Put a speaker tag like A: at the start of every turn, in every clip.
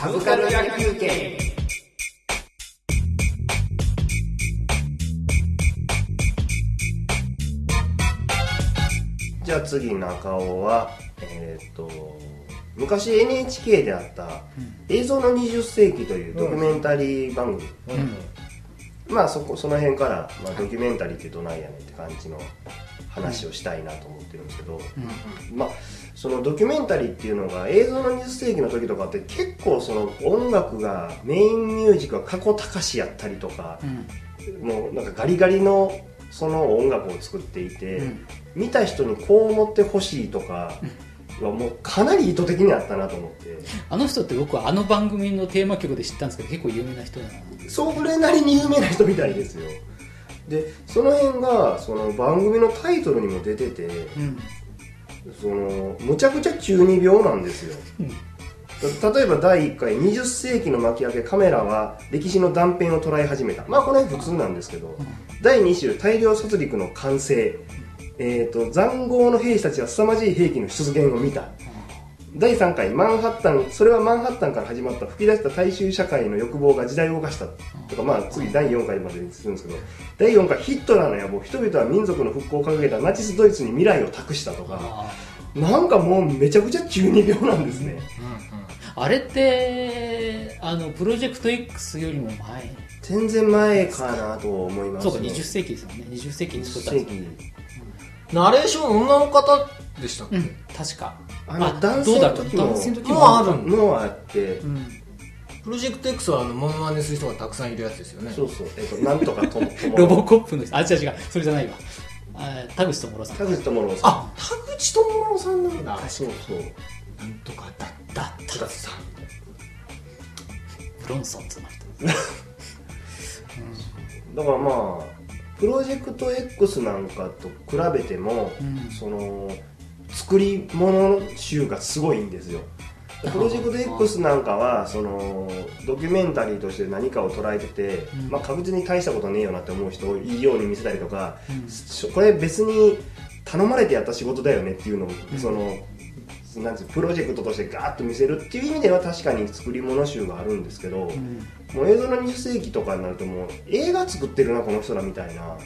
A: サブカル野球券
B: じゃあ次中尾はえーっと昔 NHK であった「映像の20世紀」というドキュメンタリー番組、まあそこその辺から、まあ、ドキュメンタリーってどないやねんって感じの話をしたいなと思ってるんですけど、まあそのドキュメンタリーっていうのが映像の20世紀の時とかって結構その音楽がメインミュージックが過去隆やったりとか、もうなんかガリガリのその音楽を作っていて、
C: うん。
B: 見た人にこう思ってほしいとかはもうかなり意図的にあったなと思って。
C: あの人って僕はあの番組のテーマ曲で知ったんですけど結構有名な人だな。
B: それなりに有名な人みたいですよでその辺がその番組のタイトルにも出てて
C: うん。
B: そのむちゃくちゃ中二病なんですよ。例えば第1回20世紀の巻き上げカメラは歴史の断片を捉え始めた。まあこの辺普通なんですけど第2週大量殺戮の完成。えー、と塹壕の兵士たちは凄まじい兵器の出現を見た第3回マンハッタンそれはマンハッタンから始まった吹き出した大衆社会の欲望が時代を動かしたとかまあ次第4回までにするんですけど第4回ヒットラーの野望人々は民族の復興を掲げたナチスドイツに未来を託したとか
C: あ
B: なんかもうめちゃくちゃ中二病なんですね。
C: あれってあのプロジェクト X よりも前？
B: 全然前かなと思います。
C: そうか20世紀ですよね。20世紀に作ったん
D: ナレーション女の方でしたっけ、
C: うん。確か
B: あの男性
C: どうだろう
B: の時も
C: 男性の時
D: も？うあるんだ
B: のあって。
C: うん
D: プロジェクト X はあのモノマネする人がたくさんいるやつですよね。
B: そうそう。えっ、となんとかと
C: ロボコップの人。あ違う違う。それじゃないわ。あ田口智さん。
B: 田口智郎さん。
D: あ田口智郎さんなんだ。
B: そうそう。
D: なんとかだ
C: だった
B: さ
C: ブロンソンズの人
B: だからまあプロジェクト X なんかと比べても、
C: うん。
B: その作り物集がすごいんですよ。プロジェクト X なんかはそのドキュメンタリーとして何かを捉えてて、
C: うん。
B: まあ、確実に大したことねえよなって思う人をいいように見せたりとか、
C: うん。
B: しこれ別に頼まれてやった仕事だよねっていうのを、
C: うん。
B: そのなんてプロジェクトとしてガーッと見せるっていう意味では確かに作り物集があるんですけど、
C: うん。
B: もう映像の20世紀とかになるともう映画作ってるなこの人らみたいな。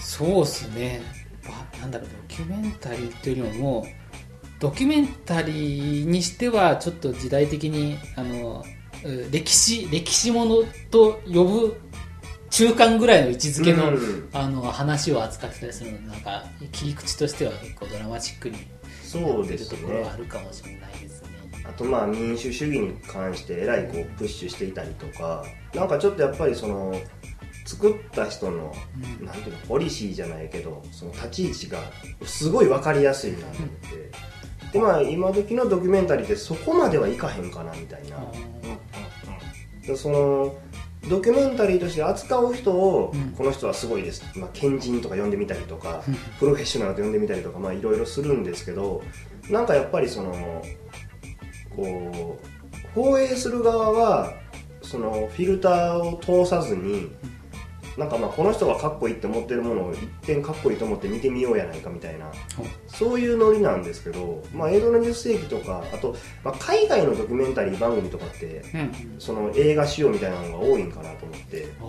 C: そうっすね。ばなんだろうドキュメンタリーっていうよりももうドキュメンタリーにしてはちょっと時代的にあのう歴史歴史ものと呼ぶ中間ぐらいの位置づけの,、
B: うん。
C: あの話を扱ってたりするのなんか切り口としては結構ドラマチックに
B: そうです
C: やってるところ
B: ね
C: はあるかもしれないですね。
B: あとまあ民主主義に関してえらいこうプッシュしていたりとかなんかちょっとやっぱりその作った人の、
C: うん。
B: なんていうのポリシーじゃないけどその立ち位置がすごい分かりやすいなと思って、でまあ今時のドキュメンタリーってそこまではいかへんかなみたいな、でそのドキュメンタリーとして扱う人を、
C: うん。
B: この人はすごいです、まあ、賢人とか呼んでみたりとか、
C: うん。
B: プロフェッショナルと呼んでみたりとかまあいろいろするんですけどなんかやっぱりそのこう放映する側はそのフィルターを通さずになんかまあこの人がかっこいいって思ってるものを一点かっこいいと思って見てみようやないかみたいなそういうノリなんですけど、まあ、映像の20世紀とかあと、まあ、海外のドキュメンタリー番組とかって
C: うん。
B: その映画仕様みたいなのが多いんかなと思って。
C: あ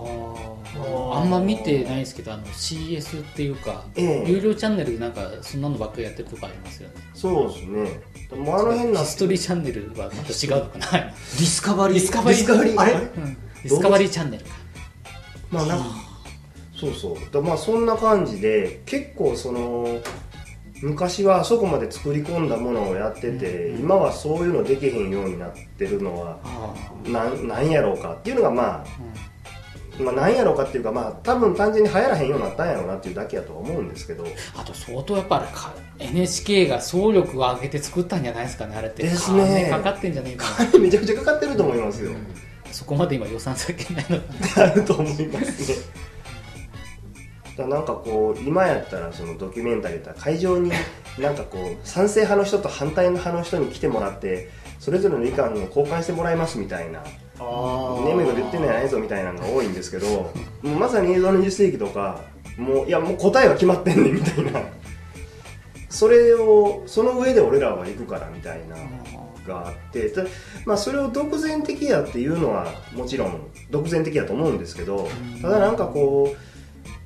C: ー。あんま見てないですけどあの CS っていうか、
B: ええ。
C: 有料チャンネルでなんかそんなのばっかりやってるとこありますよね。
B: そうですね。もうあの辺な
C: ヒストリーチャンネルはまた違うのかな。
D: ディスカバリー。
C: ディスカバリー。
D: ディスカバリー。あれ？
C: うん。ディスカバリーチャンネルか
B: まあなんかそうそう。だまあそんな感じで結構その昔はあそこまで作り込んだものをやってて、
C: うん
B: 今はそういうのできへんようになってるのは
C: あ
B: なんなんやろうかっていうのがまあ
C: うん。
B: まあ、なんやろうかっていうか、まあ、多分単純に流行らへんようになったんやろうなっていうだけやとは思うんですけど。
C: あと相当やっぱ NHK が総力を上げて作ったんじゃないですかねあれって。
B: ですね。
C: 金かかってんじゃねえか
B: めちゃくちゃかかってると思いますよ、
C: なそこまで今予算割けないのか。
B: あると思いますね。だからなんかこう今やったらそのドキュメンタリーだったら会場になんかこう賛成派の人と反対派の人に来てもらってそれぞれの意見を交換してもらいますみたいな。眠いこと言ってんのやないぞみたいなのが多いんですけどもうまさに映像の20世紀とかもういやもう答えは決まってんねんみたいな。それをその上で俺らは行くからみたいながあってたまあ、それを独善的やっていうのはもちろん独善的やと思うんですけどただなんかこ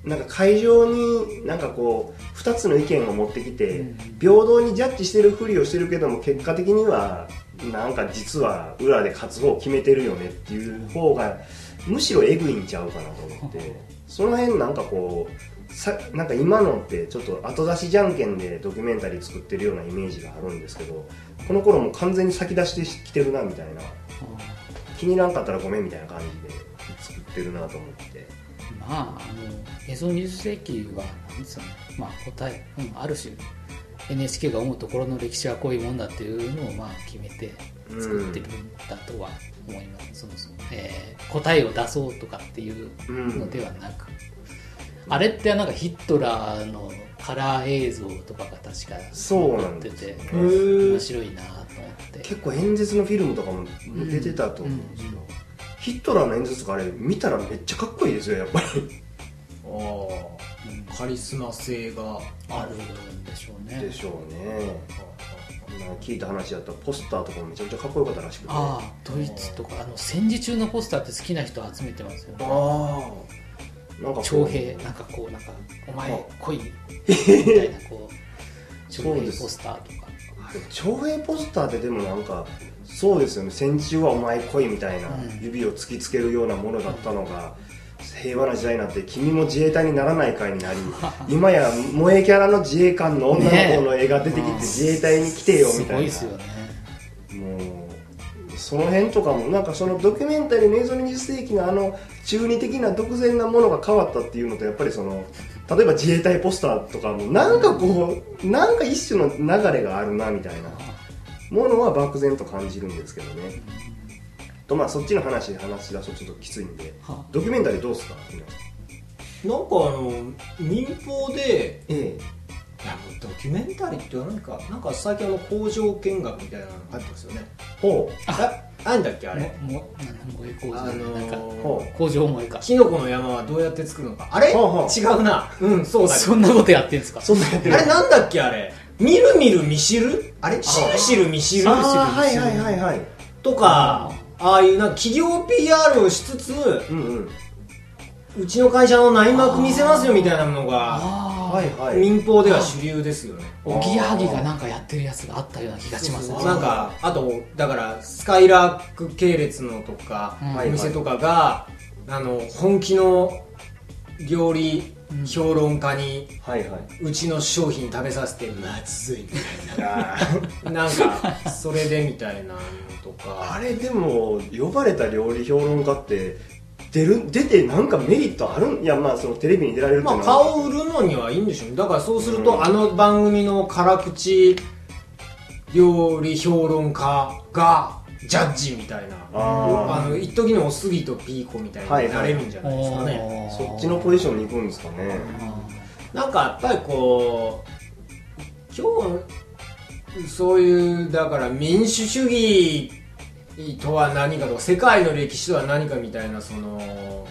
B: うなんか会場になんかこう2つの意見を持ってきて平等にジャッジしてるふりをしてるけども結果的にはなんか実は裏で勝つ方を決めてるよねっていう方がむしろエグいんちゃうかなと思ってその辺なんかこうさなんか今のってちょっと後出しじゃんけんでドキュメンタリー作ってるようなイメージがあるんですけどこの頃も完全に先出してきてるなみたいな。気に入らんかったらごめんみたいな感じで作ってるなと思って。
C: まああの映像20世紀はなんですよねまあ答え、うん、ある種 NHK が思うところの歴史はこういうもんだっていうのをまあ決めて作ってるんだとは思います、そのえー答えを出そうとかっていうのではなく、あれってなんかヒットラーのカラー映像とかが確か
B: そうな
C: 残ってて
B: んですよね。
C: 面白いなと思って。
B: 結構演説のフィルムとかも出てたと思うんですよ、ヒットラーの演説とかあれ見たらめっちゃかっこいいですよやっぱり。
D: ああカリスマ性が
C: あるんでしょうね。
B: でしょうね。まあ聞いた話だったらポスターとかもめちゃめちゃかっこよかったらしくて。
C: ああドイツとかあの戦時中のポスターって好きな人集めてますよね。
B: ああなんか
C: 徴兵なんかこうなんかお前来いみたいなこう徴兵ポスターとか。
B: 徴兵ポスターってでもなんかそうですよね。戦中はお前来いみたいな
C: うん。
B: 指を突きつけるようなものだったのが平和な時代になって君も自衛隊にならない会になり 今や萌えキャラの自衛官の女の子の絵が出てきて
C: ね
B: 自衛隊に来てよ
C: す
B: みたいな。
C: ごいですよね
B: その辺とかもなんかそのドキュメンタリーの映像20世紀のあの中二的な独善なものが変わったっていうのとやっぱりその例えば自衛隊ポスターとかもなんかこうなんか一種の流れがあるなみたいなものは漠然と感じるんですけどね。とまあそっちの話話し出すとちょっときついんで。
C: は
B: ドキュメンタリーどうですか？皆さん。
D: なんかあの民放で
B: え
D: いやもうドキュメンタリーって何かなんか最近あの工場見学みたいなの入ってますよね。
B: えほ
D: あなんだっけあれ？
C: もも工場
D: あの
C: なんか
D: ー
B: ほ
C: 工場萌えか
D: キノコの山はどうやって作るのか。あれ？
B: ほうほう。
D: 違うな。うんそうだ
C: そんなことやってんすか？
B: うそんなやってる
D: あれなんだっけあれ？みるみるみしる？あれ？しるしるみしる？
B: ああはいはいはいはい。
D: とかああいうなんか企業 PR をしつつ
B: うんうん。
D: うちの会社の内幕見せますよみたいなのが
C: あ
B: はいはい。
D: 民放では主流ですよね。
C: あおぎやはぎがなんかやってるやつがあったような気がしますね。
D: なんかあとだからスカイラーク系列のとか、
C: うん。
D: お店とかがあの本気の料理評論家に
B: はいはい。う
D: ちの商品食べさせてまずいみたいな。なんかそれでみたいなのとか。
B: あれでも呼ばれた料理評論家って出る出てなんかメリットあるん？いやまあそのテレビに出られるって
D: まあ
B: いうのは。
D: 顔を売るのにはいいんでしょう。ねだからそうすると、
B: うん。
D: あの番組の辛口料理評論家がジャッジみたいな。
B: あ
D: あの一時のおすぎとピーコみたいになれるんじゃないですかね、
B: ー。そっちのポジションに行くんですかね。
D: なんかやっぱりこう今日そういうだから民主主義とは何かとか世界の歴史とは何かみたいなその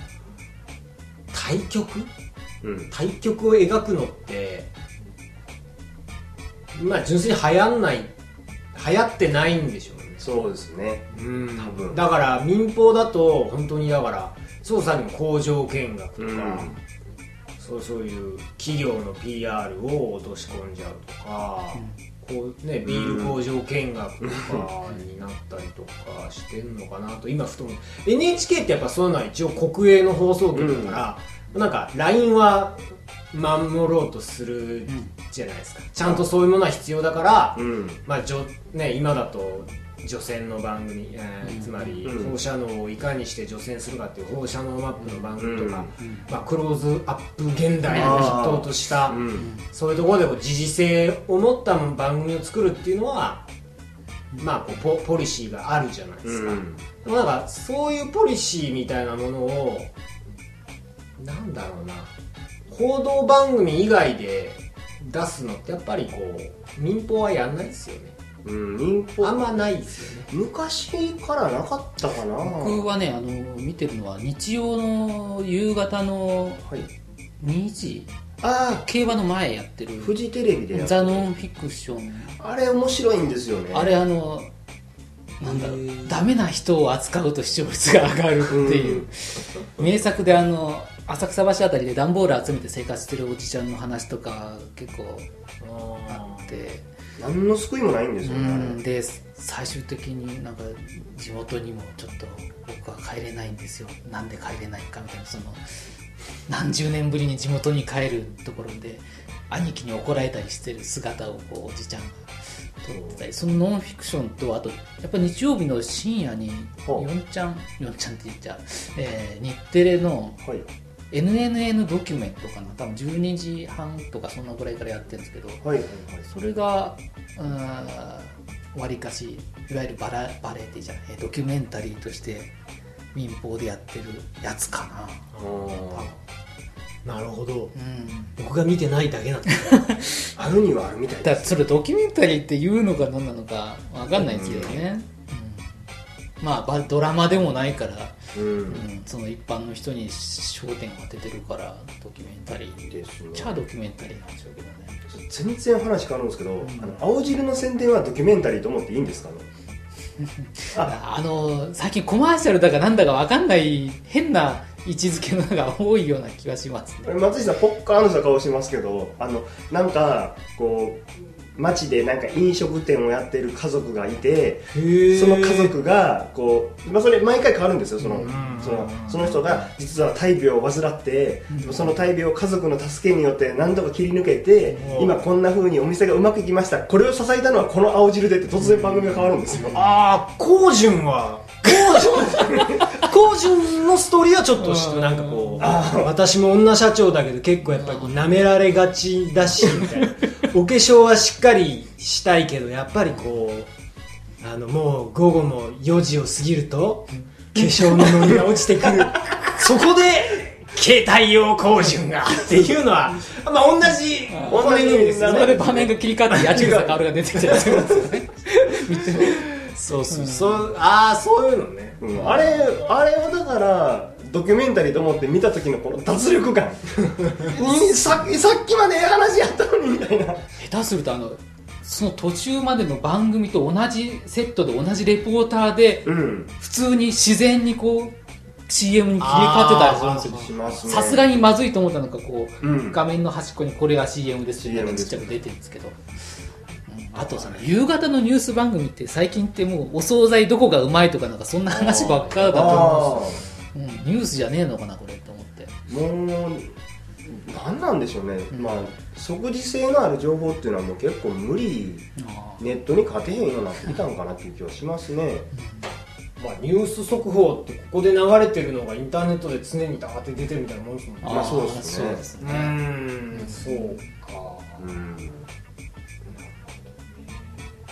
D: 対極
B: うん。
D: 対極を描くのってまあ純粋に流行んない流行ってないんでしょうね。
B: そうですね。
D: うん。
B: 多分。
D: だから民放だと本当にだからそうさにも工場見学とか、
B: うん。
D: そうそういう企業の PR を落とし込んじゃうとか、こうね、ビール工場見学とかになったりとかしてんのかなと。今ふと思う。NHK ってやっぱそういうのは一応国営の放送局だから、なんか LINE は守ろうとするじゃないですか、ちゃんとそういうものは必要だから、
B: うん。
D: まあじょね、今だと除染の番組、えーつまり
B: うん。
D: 放射能をいかにして除染するかっていう放射能マップの番組とか、
C: うん。
D: まあ、クローズアップ現代を筆頭とした
B: うん。
D: そういうところでこう時事性を持った番組を作るっていうのは、まあ、こうポポリシーがあるじゃないですか、
B: うん。
D: でもなんかそういうポリシーみたいなものをなんだろうな。報道番組以外で出すのってやっぱりこう民放はやんないですよね
B: うん
D: あんまないですよね。
B: 昔からなかったかな。
C: 僕はねあの見てるのは日曜の夕方の
B: はい。
C: 2時。
B: あ
C: 競馬の前やってる。
B: あフジテレビで
C: ザ・
B: る。
C: ノンフィクション。
B: あれ面白いんですよね。
C: あれあのなんだろうダメな人を扱うと視聴率が上がるっていう。名作であの浅草橋あたりで段ボール集めて生活してるおじちゃんの話とか結構あって。
B: 何の救いもないんです
C: う
B: よね。
C: で最終的になんか地元にもちょっと僕は帰れないんですよ。なんで帰れないかみたいなその何十年ぶりに地元に帰るところで兄貴に怒られたりしてる姿をこうおじちゃんが撮ってたりそのノンフィクションとあとやっぱ日曜日の深夜に
B: ほう。
C: 4ちゃん4ちゃんって言っちゃう、えー日テレの
B: はい
C: NNN ドキュメントかな。多分12時半とかそんなぐらいからやってるんですけど。
B: はい。はいはい
C: それがわりかしいわゆるバラバラエティじゃないえドキュメンタリーとして民放でやってるやつかな。
B: あ
D: なるほど。
C: うん。
D: 僕が見てないだけなんです
B: ーあるにはあるみたいです。
C: だからそれドキュメンタリーっていうのか何なのかわかんないんですけどね、うんまあばドラマでもないから、
B: うん。
C: うん、その一般の人に焦点を当ててるからドキュメンタリー。
B: で
C: じゃあドキュメンタリーなんでしょうけどね。
B: 全然話変わるんですけど、あの青汁の宣伝はドキュメンタリーと思っていいんですか？ねあ
C: あの 最近コマーシャルだかなんだかわかんない変な位置づけのが多いような気がしますね。
B: 松井さんポッカーンとした顔してますけどあのなんかこう街でなんか飲食店をやってる家族がいてその家族がこう、まあ、それ毎回変わるんですよその
D: ん
B: そのその人が実は大病を患って、でもその大病を家族の助けによって何とか切り抜けて、
D: うん。
B: 今こんな風にお店がうまくいきました。これを支えたのはこの青汁でって突然番組が変わるんですよ。
D: ああ高順は。高順高順のストーリーはちょっとしなんかこう私も女社長だけど結構やっぱりこう舐められがちだしみたいなお化粧はしっかりしたいけどやっぱりこうあのもう午後の4時を過ぎると化粧のノリが落ちてくる。そこで携帯用高順がっていうのはまあ同じ骨組みですよね。
C: そこで場面が切り替わって八千草薫が出てきたりするんですよね。
D: そうそうそう。ああそういうのね。
B: うん。あれあれをだからドキュメンタリーと思って見た時のこの脱力感。に ささっきまでええ話やったのにみたいな。
C: 下手するとあのその途中までの番組と同じセットで同じレポーターで
B: うん。
C: 普通に自然にこう CM に切り替わってたりするんですよ。さすがにまずいと思ったのかこう、
B: うん。
C: 画面の端っこにこれが CM ですってちっちゃく出てるんですけど、うんあとその夕方のニュース番組って最近ってもうお惣菜どこがうまいとかなんかそんな話ばっかだと思うんですよ、うん、ニュースじゃねえのかなこれと思って。
B: もう何なんでしょうね、まあ即時性のある情報っていうのはもう結構無理。
C: あ
B: ネットに勝てへんようになってきたんかなっていう気はしますね。
D: まあ、ニュース速報ってここで流れてるのがインターネットで常にダーって出てるみたいなもん。ですもんね
C: あ
B: まあそうですね
C: そうですね
D: んそうか
B: うん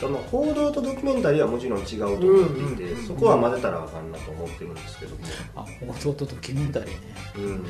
B: だから報道とドキュメンタリーはもちろん違うと思っていて、
D: うんうん。
B: そこは混ぜたらあかんなと思ってるんですけども、
C: あ報道とドキュメンタリーね。
B: うん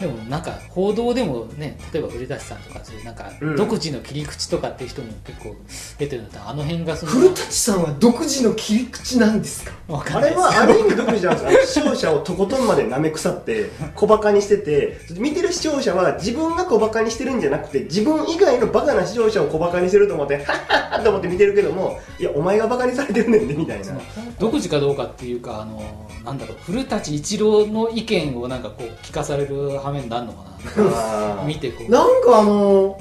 C: でもなんか報道でもね例えば古舘さんとかそういうなんか
B: うん。
C: 独自の切り口とかっていう人も結構出てるんだったらあの辺がその
D: 古舘さんは独自の切り口なんですか？
B: あれはある意味独自なんですよ。視聴者をとことんまで舐め腐って小バカにしてて見てる視聴者は自分が小バカにしてるんじゃなくて自分以外のバカな視聴者を小バカにしてると思ってハッハッハと思って見てるけどもいやお前がバカにされてるねんでみたいな。
C: 独自かどうかっていうかあのなんだろう古舘一郎の意見をなんかこう聞かされる羽目になるのかな？見てこう。
D: なんかあの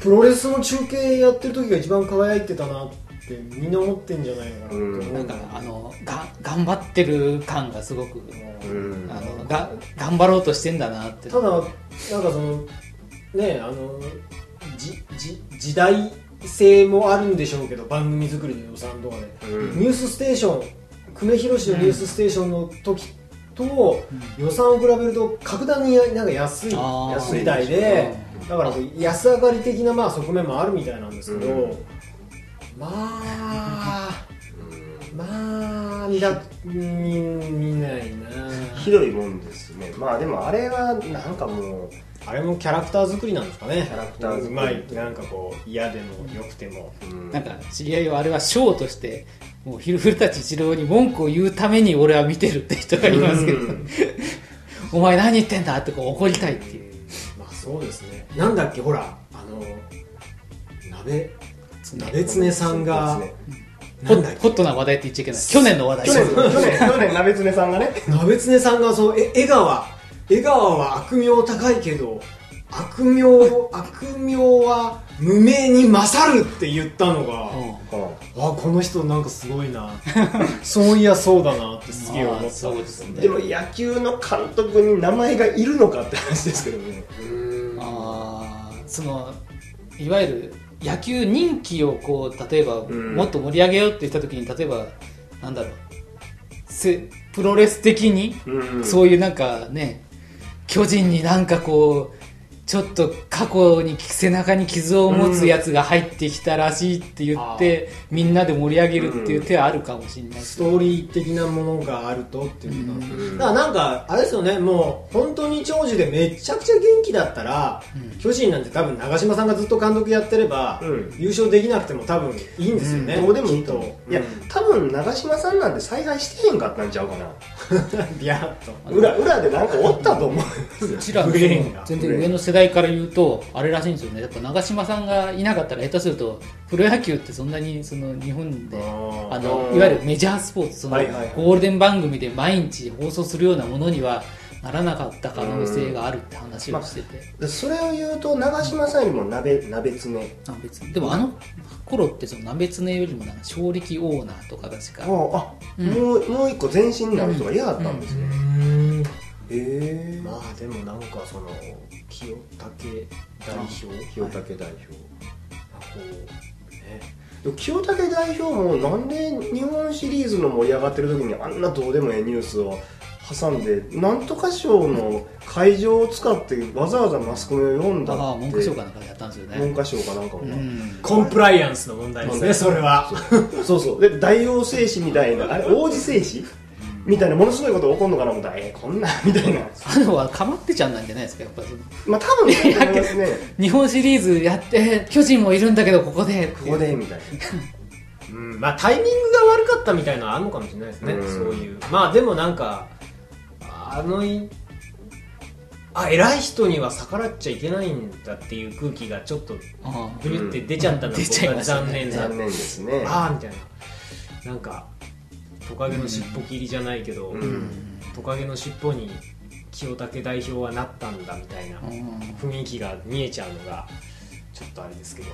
D: プロレスの中継やってる時が一番輝いてたなってみんな思ってんじゃないのかなって思う。
C: なんかあのが頑張ってる感がすごく、
B: うん。
C: あのが頑張ろうとしてんだなって。
D: ただなんかそのねあのじじ時代性もあるんでしょうけど番組作りの予算とかで、
B: うん。
D: ニュースステーション久米宏のニュースステーションの時と予算を比べると格段になんか安い安いみたいでだから安上がり的なまあ側面もあるみたいなんですけど、
B: うん。
D: まあまあ見た見見ないな。
B: ひどいもんですね。まあでもあれはなんかもう
D: あれもキャラクター作りなんですかね。
B: キャラクター作り。
D: うまいなんかこう嫌でも良くても。
B: うん。
C: なんか知り合いはあれはショーとしてもう古舘一郎に文句を言うために俺は見てるって人がいますけど、
B: うん。
C: お前何言ってんだってこう怒りたいっていう。
D: まあそうですね。なんだっけほらあの鍋鍋つねさんが
C: ホットな話題って言っちゃいけない。去年の話題。
B: 去年去年鍋つねさんがね。
D: け鍋つねさんがそうえ江川江川は悪名高いけど悪名悪名は無名に勝るって言ったのが、あこの人なんかすごいな。そういやそうだなってすげえ思ったんですよ
C: まあそうです
D: ね。
B: でも野球の監督に名前がいるのかって話ですけどね。
D: うん。
C: あーそのいわゆる野球人気をこう例えば
B: ん。
C: もっと盛り上げようって言った時に例えばなんだろう。せプロレス的に
B: うん。
C: そういうなんかね巨人になんかこうちょっと過去に背中に傷を持つやつが入ってきたらしいって言って、みんなで盛り上げるっていう手はあるかもしれないです
D: ストーリー的なものがあるとっていうことなんです
B: うん。
D: だからなんかあれですよねもう本当に長寿でめちゃくちゃ元気だったら、
C: うん。
D: 巨人なんて多分長嶋さんがずっと監督やってれば、
B: うん。
D: 優勝できなくても多分いいんですよね、
B: どうでもいいと。いや
D: うん
B: 多分長嶋さんなんて采配してへんかったんちゃうかな。
D: ビャーっと
B: 裏裏でなんかおったと思う。
C: うちらの
D: ブレーンが。
C: 全然上の世代から言うとあれらしいんですよね。やっぱ長嶋さんがいなかったら下手するとプロ野球ってそんなにその日本であの
B: うん
C: いわゆるメジャースポーツそのゴールデン番組で毎日放送するようなものにはならなかった可能性があるって話をしてて、
B: でそれを言うと長嶋さんよりも鍋鍋つね
C: あ別にでもあの頃ってその鍋つねよりもなんか勝力オーナーとか確か。
B: ああ、
C: うん。
B: もうもう一個前身になる人が嫌だったんですね、
D: うん。
B: へえ
D: まあでもなんかその清武代表
B: 清武代表。
D: こうね。
B: 清武代表もなんで日本シリーズの盛り上がってる時にあんなどうでもええニュースを挟んでなんとか賞の会場を使ってわざわざマスコミを読んだって。
C: 文科省かなんかでやったんですよね。
B: 文科省かなんかもな、
C: うん。
D: コンプライアンスの問題ですねそれは。
B: そうそう。で大王製紙みたいなあれ王子製紙？みたいなものすごいこと起こるのかな思ったらえー、こんな みたいな。
C: あのはかまってちゃんなんじゃないですかやっぱりその
B: まあ多分そうだと思いますね。
C: 日本シリーズやって巨人もいるんだけどここで。
B: ここでみたいな。
D: うんまあタイミングが悪かったみたいなのはあるのかもしれないですね、
B: うん。
D: そういう。まあでもなんかあのいあ偉い人には逆らっちゃいけないんだっていう空気がちょっと
C: あ
D: ブリュって出ちゃったのが
C: 出ちゃい
D: 僕は
C: ましたね。
D: 残念だ、
B: 残念ですね。
D: ああみたいな。なんかトカゲの尻尾切りじゃないけど、
B: うん。
D: トカゲの尻尾に清武代表はなったんだみたいな雰囲気が見えちゃうのがちょっとあれですけど、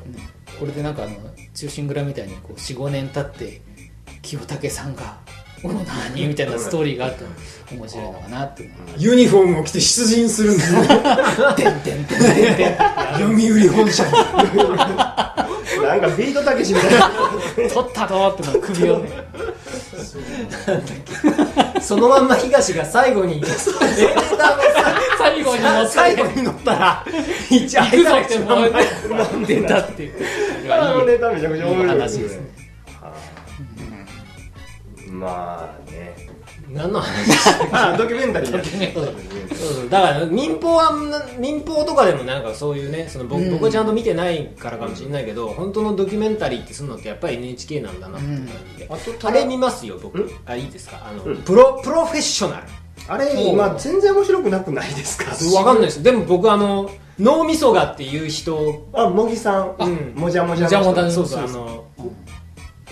C: これでなんかあの忠臣蔵みたいにこう45年経って清武さんが「お何?」みたいなストーリーがあると面白いのかなって
D: ユニフォームを着て出陣するんですね「
C: てんてんてんてんてん」
D: 読売本社に
B: なんかビートたけしみたいな
C: 取ったぞっての首をね
D: そのまんま東が最後に。
C: 最後に乗って。
D: 最後に乗ったら一
C: 行くぞって
D: 一
C: もう
B: なんで
C: 出たって。いう
B: あのネタめちゃくちゃ面白い。
C: 話ですね。
B: はあまあね
D: 何の話？
B: あドキュメンタリーや。
C: ドキュメンタリー
D: そうそう。だから民放は民放とかでもなんかそういうねその僕,、
C: うん。
D: 僕はちゃんと見てないからかもしれないけど本当のドキュメンタリーってするのってやっぱり NHK なんだなって感じで、
B: あと
D: あれ見ますよ僕。
B: ん？
D: あいいですか？あの、
B: うん。
D: プロプロフェッショナル。
B: あれ今全然面白くなくないですか？
D: わかんないです。でも僕あの脳みそがっていう人。
B: あ茂木さん。
D: うん。
B: もじゃもじゃ
C: もじゃもじゃ
D: そうそう。あの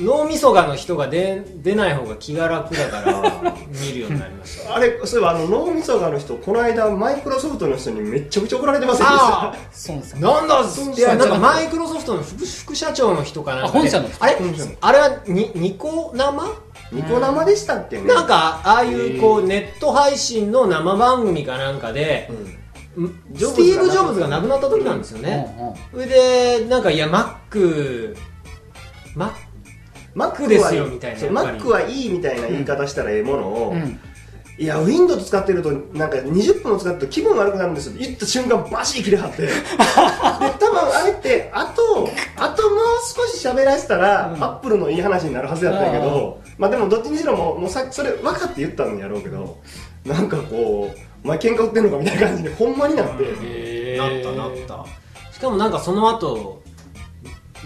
D: 脳みそがの人が出出ない方が気が楽だから 見るようになりました
B: あれそういえばあの脳みそがある人この間マイクロソフトの人にめっちゃくちゃ怒られてませんでした
D: あ。
C: そうです
D: あなんだいやなんかマイクロソフトの副副社長の人かなんかで。
C: あ本社の人？
D: あれ
B: 本社の
D: あれはにニコ生？
B: ニコ生でしたっけ？ね
D: なんかああいうこうネット配信の生番組かなんかで
B: うん。
D: ん
B: ジョブズが
D: スティーブ・ジョブズが亡くなった時なんですよね、それでなんかいやマックマック
B: マック
D: ですよみたいな
B: マックはいいみたいな言い方したらええものを、
C: うん。うん
B: いや Windows 使ってるとなんか20分も使ってると気分悪くなるんですよ。言った瞬間バシッ切れはって。で多分あれってあとあともう少し喋らせたら、
C: うん。
B: アップルのいい話になるはずやったんやけどまあでもどっちにしろもうもうさそれ分かって言ったんやろうけどなんかこうお前喧嘩売ってんのかみたいな感じでほんまになって、
C: へ
D: なっ
C: ー
D: たなった。しかもなんかその後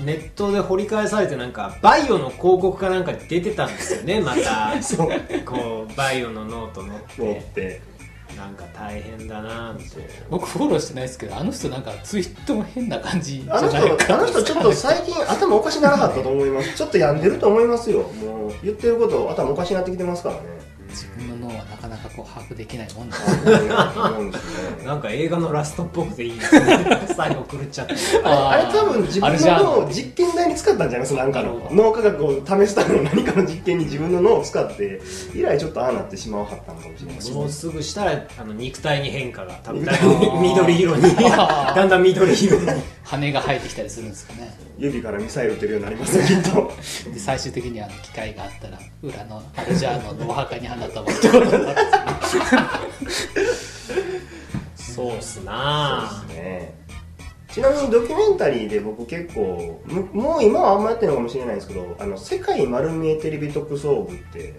D: ネットで掘り返されてなんか VAIO の広告かなんか出てたんですよね また。
B: そう。
D: こう VAIO のノート乗って。
B: 思って。
D: なんか大変だなって。
C: 僕フォローしてないですけどあの人なんかツイートも変な感じじゃ
B: あの
C: ないか
B: 人あの人ちょっと最近頭おかしならはったと思います。ちょっと病んでると思いますよ。もう言ってること頭おかしになってきてますからね
C: 自分の脳はなかなかこう把握できないもんだ。
D: なんか映画のラストっぽくていいですね。最後狂っちゃって。
B: あれあれ多分自分の脳を実験台に使ったんじゃない？ですかなんかの脳科学を試すための何かの実験に自分の脳を使って以来ちょっとああなってしまうはったのかもしれない。です
D: もうすぐしたらあの肉体に変化が多分緑色に。だんだん緑色に。
C: 羽が生えてきたりするんですかね。
B: 指からミサイル撃てるようになりますよきっと。
C: で最終的にはあの機会があったら裏のアルジャーノのお墓に花束をってことになるんですね
D: そうっすな
B: ね。ちなみにドキュメンタリーで僕結構むもう今はあんまやってるのかもしれないですけど「あの世界丸見えテレビ特捜部」って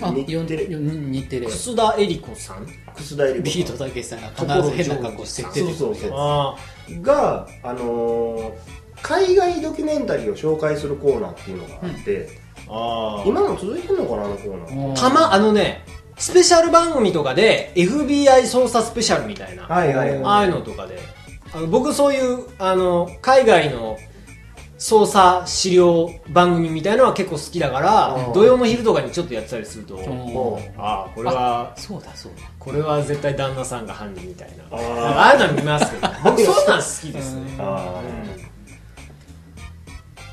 C: あ
B: 日テレ
C: よ日テレ。
D: 楠田絵理子さん？
B: 楠田絵理
C: ビ
B: 子さん。
C: ートたけしさんが必ず変な格好して出てくる
B: そうそうそう。
D: あ。
B: が、あのー海外ドキュメンタリーを紹介するコーナーっていうのがあって、
D: あ
B: 今も続いてるのかなあのコーナー。
D: たまあのねスペシャル番組とかで FBI 捜査スペシャルみたいな、
B: はいはいはい。
D: ああいうのとかで。あの僕そういうあの海外の捜査資料番組みたいなのは結構好きだから
B: うん。
D: 土曜の昼とかにちょっとやってたりすると、ああこれは
C: そうだそうだ。
D: これは絶対旦那さんが犯人みたいな。
B: あー。
D: ああいうのは見ますけど。僕そういうのは好きですね。
C: うん。
B: あ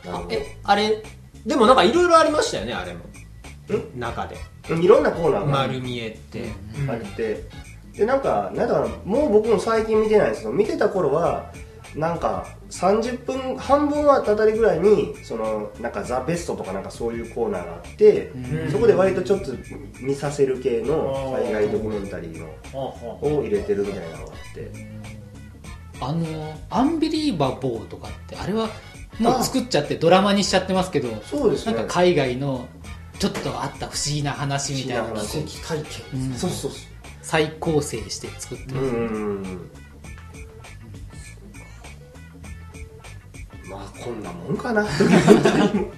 D: あ
B: ほ
D: えあれでもなんかいろいろありましたよねあれも。中で。
B: どいろんなコーナーが。
D: 丸見えって、
B: あって。でなんかなんだかなもう僕も最近見てないんですけど見てた頃はなんか30分半分はたたりぐらいにそのなんかザ・ベストとかなんかそういうコーナーがあって、
C: うん。
B: そこで割とちょっと見させる系の海外ドキュメンタリーのを入れてるみたいなのがあって。
C: あの「アンビリーバボー」とかってあれはもう作っちゃってドラマにしちゃってますけど
B: そうですね。
C: なんか海外のちょっとあった不思議な話みたいな。のを
D: 奇跡体験
C: うん。
B: そうそうそ
C: 再構成して作ってる、
B: ううんうんうん。まあこんなもんかな。ドキュメンタリーも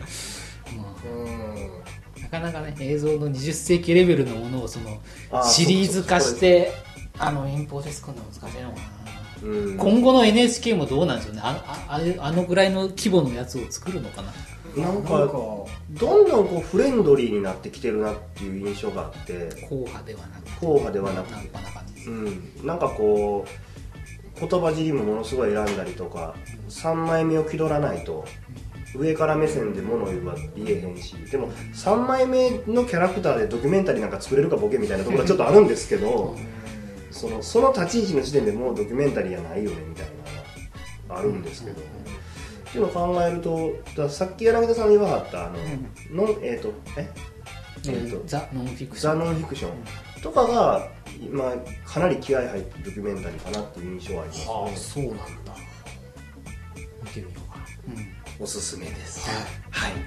C: なかなかね映像の20世紀レベルのものをその
B: あー
C: シリーズ化してあの遠方で作るの難しいのかな、
B: うん。
C: 今後の NHK もどうなんでしょうね？あああのぐらいの規模のやつを作るのかな？
B: なんかどんどんこうフレンドリーになってきてるなっていう印象があって。
C: 硬派ではなくて。
B: 硬派ではなくて。
C: な
B: ん、なん。かこう言葉尻もものすごい選んだりとか3枚目を気取らないと上から目線で物を言うは言えへんし。でも3枚目のキャラクターでドキュメンタリーなんか作れるかボケみたいなところはちょっとあるんですけどそのその立ち位置の時点でもうドキュメンタリーやないよねみたいなのがあるんですけど、っていうのを考えるとさっき柳田さんが言わはったあの、のえっ、とえ？えーと
C: ザ・ノンフィクショ
B: ザ・
C: ン
B: ノンフィクションとかが今かなり気合入ってるドキュメンタリーかなっていう印象はあります、
D: ああそうなんだ。
C: 見てみようかな、うん。
B: おすすめです。
C: はい、はい